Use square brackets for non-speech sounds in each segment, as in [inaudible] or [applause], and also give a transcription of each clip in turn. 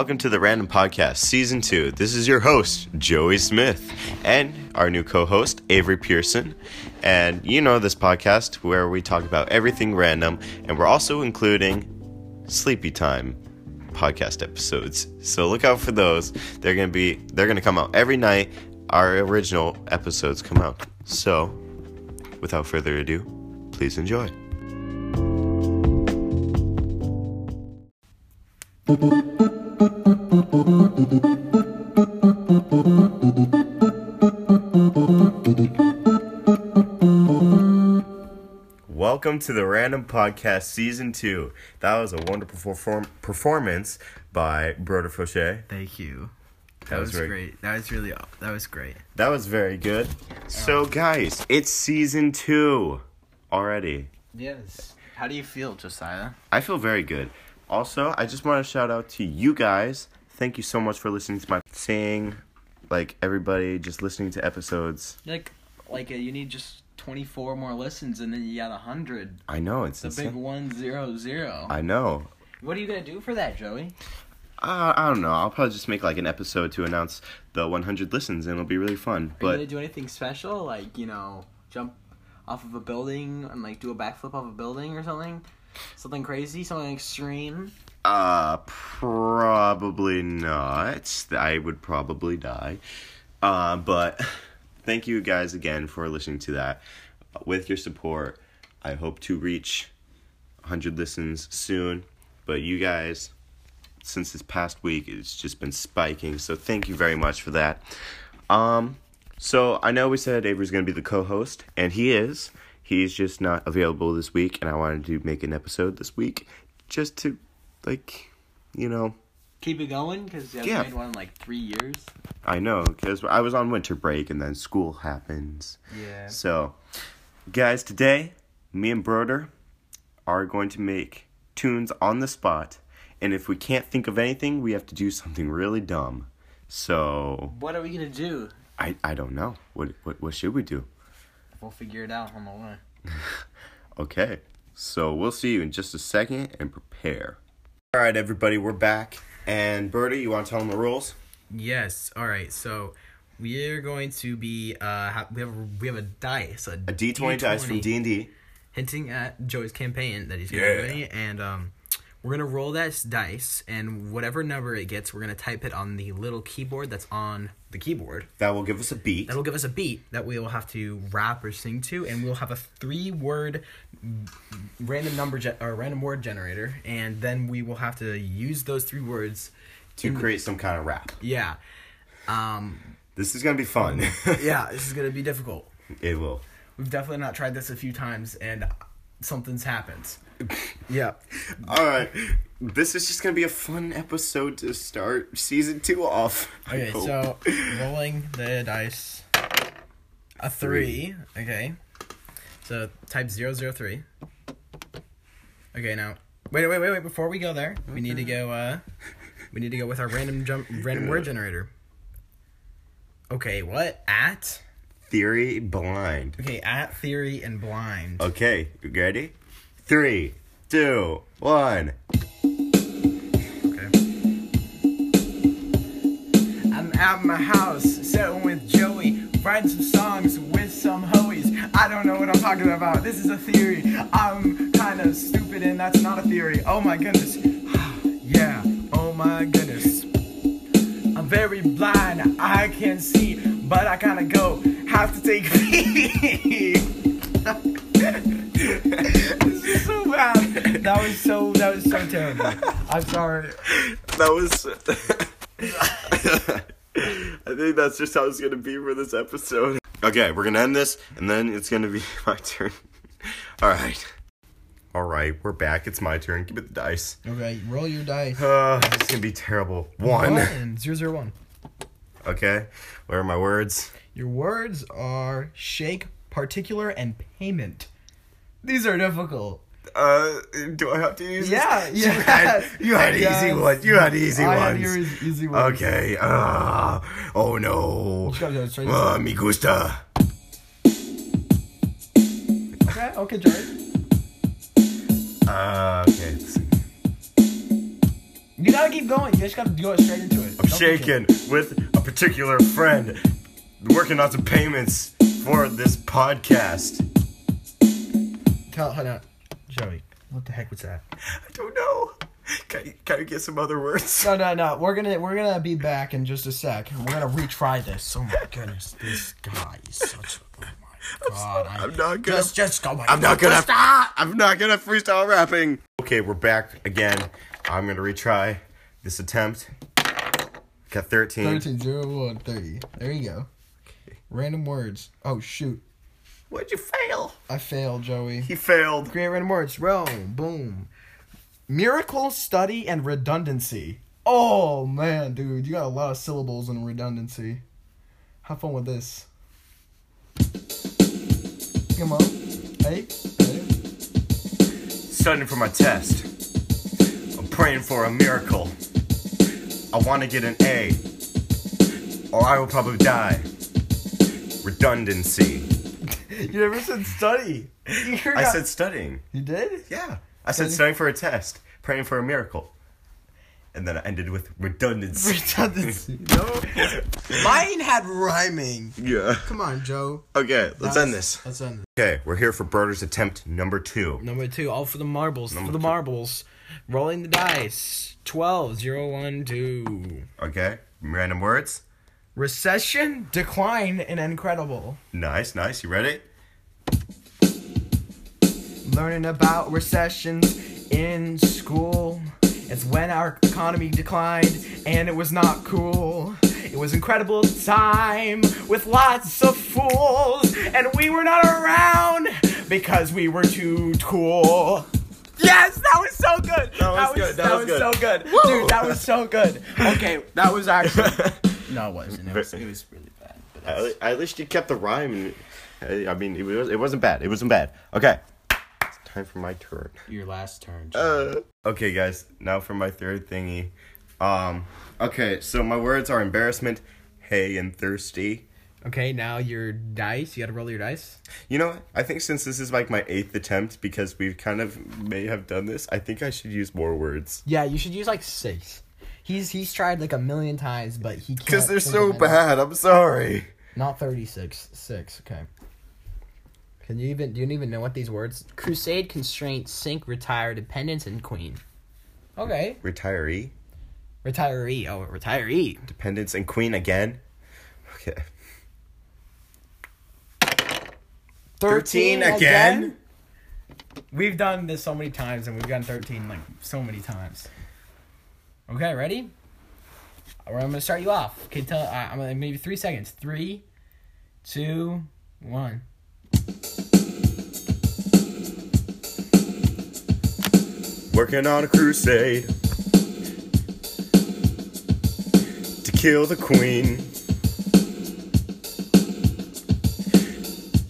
Welcome to the Random Podcast, Season 2. This is your host, Joey Smith, and our new co host, Avery Pearson. And you know this podcast where we talk about everything random, and we're also including sleepy time podcast episodes. So look out for those. They're gonna be they're gonna come out every night. Our original episodes come out. So without further ado, please enjoy. [laughs] Welcome to the Random Podcast Season 2. That was a wonderful perform- performance by Broder Fauché. Thank you. That, That was was, very- great. That was really that was great. That was very good. So, guys, it's Season 2 already. Yes. How do you feel, Josiah? I feel very good. Also, I just want to shout out to you guys. Thank you so much for listening to my saying, like everybody just listening to episodes. Like, like uh, you need just twenty four more listens, and then you got hundred. I know it's The insane. big one zero zero. I know. What are you gonna do for that, Joey? Uh, I don't know. I'll probably just make like an episode to announce the 100 listens, and it'll be really fun. Are you But gonna do anything special, like you know, jump off of a building and like do a backflip off a building or something? Something crazy, something extreme. uh, probably not. I would probably die. Uh, but [laughs] thank you guys again for listening to that. With your support, I hope to reach 100 listens soon. But you guys, since this past week, it's just been spiking. So thank you very much for that. Um, so I know we said Avery's gonna be the co-host, and he is. He's just not available this week, and I wanted to make an episode this week just to, like, you know, Keep it going, because you haven't Yeah. made one in like three years. I know because I was on winter break and then school happens. Yeah. So, guys, today me and Broder are going to make tunes on the spot, and if we can't think of anything, we have to do something really dumb. So What are we gonna do? I I don't know what what what should we do? We'll figure it out on the way. [laughs] Okay, so we'll see you in just a second and prepare. All right, everybody, we're back. And Birdie, you want to tell them the rules? Yes. All right. So we are going to be uh ha- we have a, we have a dice a, A D twenty dice from D and D. hinting at Joey's campaign that he's gonna Yeah. do any, and um we're gonna roll that dice and whatever number it gets we're gonna type it on the little keyboard that's on the keyboard That will give us a beat. that'll give us a beat that we will have to rap or sing to and we'll have a three word random number ge- or random word generator and then we will have to use those three words to create some kind of rap. yeah um This is gonna be fun. [laughs] yeah this is gonna be difficult it will. We've definitely not tried this a few times, and something's happened. [laughs] yeah. All right. This is just gonna be a fun episode to start season two off. I Okay, hope. so [laughs] rolling the dice. A three. Okay. So type zero zero three. Okay, now wait, wait, wait, wait. Before we go there, we need to go. uh We need to go with our random jump, random word generator. Okay, what at? Theory blind. Okay, at theory and blind. Okay, you ready? Three, two, one. Okay. I'm at my house, sitting with Joey, writing some songs with some homies. I don't know what I'm talking about. This is a theory. I'm kind of stupid, and that's not a theory. Oh my goodness. [sighs] yeah. Oh my goodness. I'm very blind. I can't see, but I kind of go. Have to take a [laughs] pee. this is so bad. That was so. That was so terrible. I'm sorry. That was. [laughs] I think that's just how it's gonna be for this episode. Okay, we're gonna end this, and then it's gonna be [laughs] my turn. All right. All right, we're back. It's my turn. Give it the dice. Okay, roll your dice. Uh, [sighs] this is gonna be terrible. One. One. Zero zero one. Okay. Where are my words? Your words are shake, particular, and payment. These are difficult. Uh, do I have to use? Yeah, this? [laughs] yeah. You had, you had Yes. easy ones. You had easy ones. I ones. had your easy- ones. Okay. Uh, oh no. Uh, me gusta. Okay, okay, Jared. Uh, okay. You gotta keep going. You just gotta go straight into it. I'm Don't shaking with a particular friend working on some payments for this podcast. Tell, hold on, Joey. What the heck was that? I don't know. Can you, can you get some other words? No, no, no. We're gonna we're gonna be back in just a sec. We're gonna retry this. Oh my goodness, this guy is such. a- Oh my god. I- I'm not gonna. Just just go. I'm not gonna. Stop. I'm not gonna freestyle rapping. Okay, we're back again. I'm gonna retry this attempt. Got 13. 13, 0, 1, 30. There you go. Random words. Oh shoot. Why'd you fail? I failed, Joey. He failed. Create random words. Row. Boom. Miracle, study, and redundancy. Oh man, dude, you got a lot of syllables and redundancy. Have fun with this. Come on. Hey. Hey. Studying for my test. I'm praying for a miracle. I want to get an A, or I will probably die. Redundancy. [laughs] You never said study. [laughs] I said studying. You did? Yeah. I said Study- studying for a test, praying for a miracle. And then I ended with redundancy. Redundancy. [laughs] No. Mine had rhyming. yeah. Come on, Joe. Okay, let's end this. Let's end this. Okay, we're here for Broder's attempt number two. Number two, all for the marbles. For the two. marbles. Rolling the dice. 12, 0, 1, 2. Okay, random words. Recession, decline, and incredible. Nice, nice. You ready? Learning about recessions in school. It's when our economy declined and it was not cool. It was incredible time with lots of fools, and we were not around because we were too cool. Yes, that was so good. That was good, that was good. so good, dude. That was so good. Okay, that was actually. [laughs] No, it wasn't. It was, it was really bad. But At, at least you kept the rhyme. I I mean, it was it wasn't bad. It wasn't bad. Okay, it's time for my turn. your last turn. Uh, okay, guys. Now for my third thingy. Um. Okay, so my words are embarrassment, hay, and thirsty. Okay, now your dice. You gotta roll your dice. You know, what? I think since this is like my eighth attempt, because we've kind of may have done this, I think I should use more words. Yeah, you should use like six. He's he's tried like a million times, but he can't. Because they're so bad. I'm sorry. Not thirty six. Six. Okay. Can you even? Do you even know what these words? Crusade, constraint, sink, retire, dependence, and queen. Okay. Retiree, Retiree. Oh, retiree. dependence, and queen again. Okay. 13 again? We've done this so many times, and we've gotten thirteen like so many times. Okay, ready? I'm gonna start you off. Okay, tell. Uh, I'm gonna maybe three seconds. Three, two, one. Working on a crusade to kill the queen.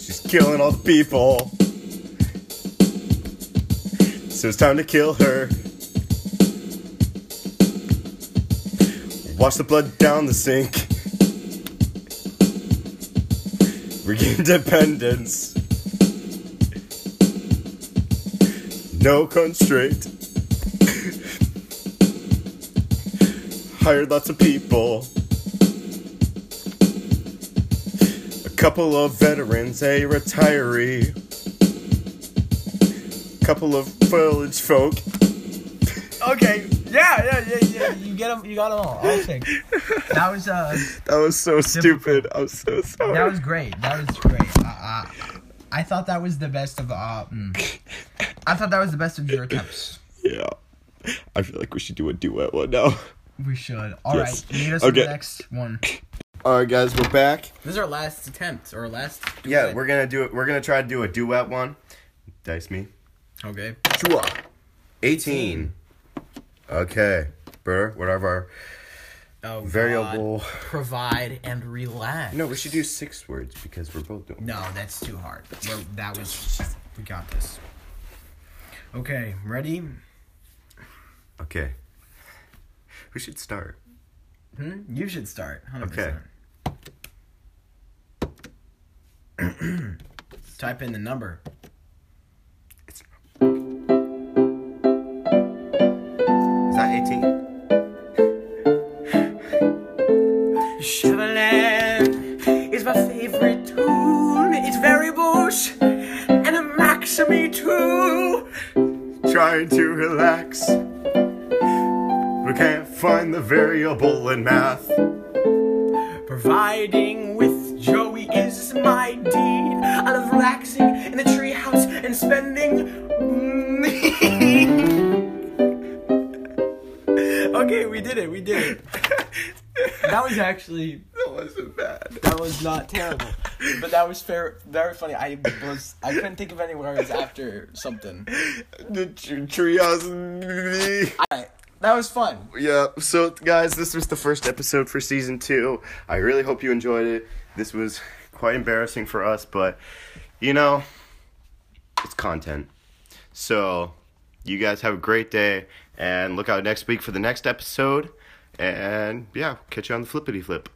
She's killing all the people. So it's time to kill her. Wash the blood down the sink. Regain dependence. No constraint. Hired lots of people. A couple of veterans, a retiree. a Couple of village folk. Okay. Yeah, yeah, yeah, yeah. [laughs] You get them. You got them all. I'll take. That was uh. That was so stupid. I'm so sorry. That was great. That was great. Uh, uh, I thought that was the best of uh. mm. I thought that was the best of your attempts. yeah. I feel like we should do a duet one now. We should. All right. Yes. Meet us for Okay. the next one. Alright guys, we're back. This is our last attempt or last. Yeah, we're gonna do it. We're gonna try to do a duet one. Dice me. okay. Chua. 18. Okay. Burr, whatever. Oh, Variable. God. Provide and relax. No, we should do six words because we're both doing. No, that's too hard. We're, that was. We got this. Okay, ready? Okay. We should start? Hmm? You should start. 100%. Okay. [clears throat] Type in the number. 18. Chevrolet is my favorite tune. It's very bush and a maxes me. Trying to relax, we can't find the variable in math. Providing with Joey is my deed. I love relaxing in the treehouse and spending did it. We did it. That was actually That wasn't bad. that was not terrible, but that was fair, very funny. I was I couldn't think of any words after something. The tr- treehouse. Alright, that was fun. Yeah, so guys, this was the first episode for season two. I really hope you enjoyed it. This was quite embarrassing for us, but you know, it's content. So, you guys have a great day and look out next week for the next episode. And yeah, catch you on the flippity flip.